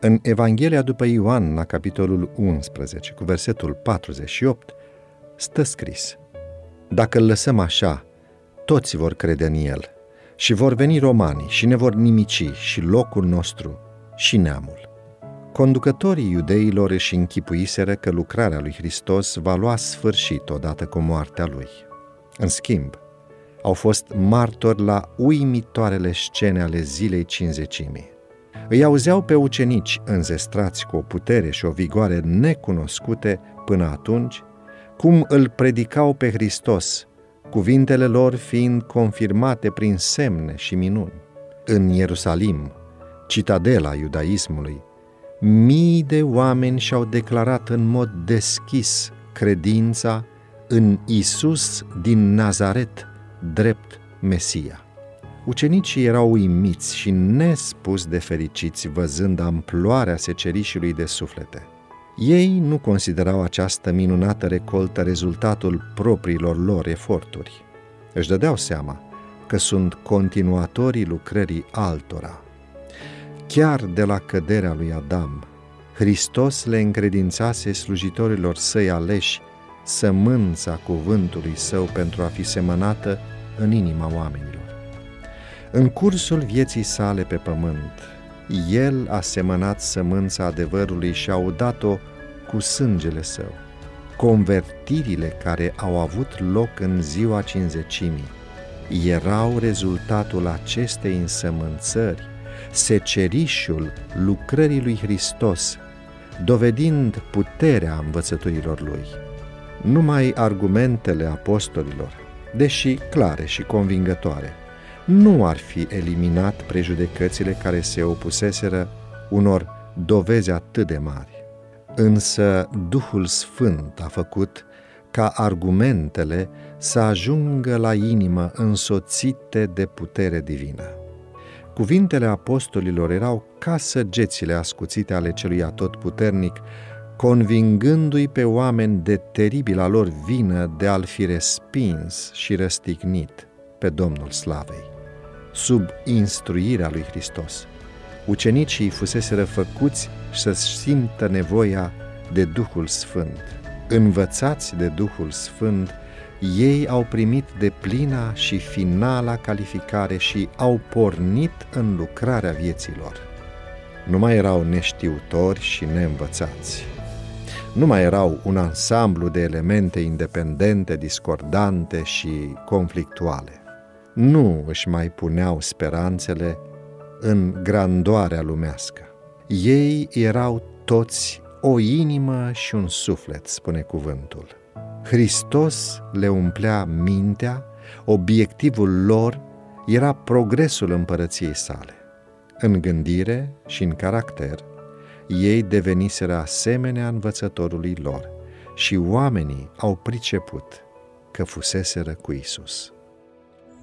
În Evanghelia după Ioan, la capitolul 11, cu versetul 48, stă scris Dacă îl lăsăm așa, toți vor crede în el și vor veni romanii și ne vor nimici și locul nostru și neamul. Conducătorii iudeilor își închipuiseră că lucrarea lui Hristos va lua sfârșit odată cu moartea lui. În schimb, au fost martori la uimitoarele scene ale zilei cinzecimii. Îi auzeau pe ucenici înzestrați cu o putere și o vigoare necunoscute până atunci, cum îl predicau pe Hristos, cuvintele lor fiind confirmate prin semne și minuni. În Ierusalim, citadela iudaismului, mii de oameni și-au declarat în mod deschis credința în Isus din Nazaret, drept Mesia. Ucenicii erau uimiți și nespus de fericiți văzând amploarea secerișului de suflete. Ei nu considerau această minunată recoltă rezultatul propriilor lor eforturi. Își dădeau seama că sunt continuatorii lucrării altora. Chiar de la căderea lui Adam, Hristos le încredințase slujitorilor săi aleși sămânța cuvântului său pentru a fi semănată în inima oamenilor. În cursul vieții sale pe pământ, el a semănat sămânța adevărului și a udat-o cu sângele său. Convertirile care au avut loc în ziua cinzecimii erau rezultatul acestei însămânțări, secerișul lucrării lui Hristos, dovedind puterea învățăturilor lui. Numai argumentele apostolilor, deși clare și convingătoare, nu ar fi eliminat prejudecățile care se opuseseră unor dovezi atât de mari. Însă Duhul Sfânt a făcut ca argumentele să ajungă la inimă însoțite de putere divină. Cuvintele apostolilor erau ca săgețile ascuțite ale celui atotputernic, convingându-i pe oameni de teribila lor vină de a-l fi respins și răstignit pe Domnul Slavei sub instruirea lui Hristos. Ucenicii fuseseră făcuți să simtă nevoia de Duhul Sfânt. Învățați de Duhul Sfânt, ei au primit de plina și finala calificare și au pornit în lucrarea vieților. Nu mai erau neștiutori și neînvățați. Nu mai erau un ansamblu de elemente independente, discordante și conflictuale nu își mai puneau speranțele în grandoarea lumească. Ei erau toți o inimă și un suflet, spune cuvântul. Hristos le umplea mintea, obiectivul lor era progresul împărăției sale. În gândire și în caracter, ei deveniseră asemenea învățătorului lor și oamenii au priceput că fuseseră cu Isus.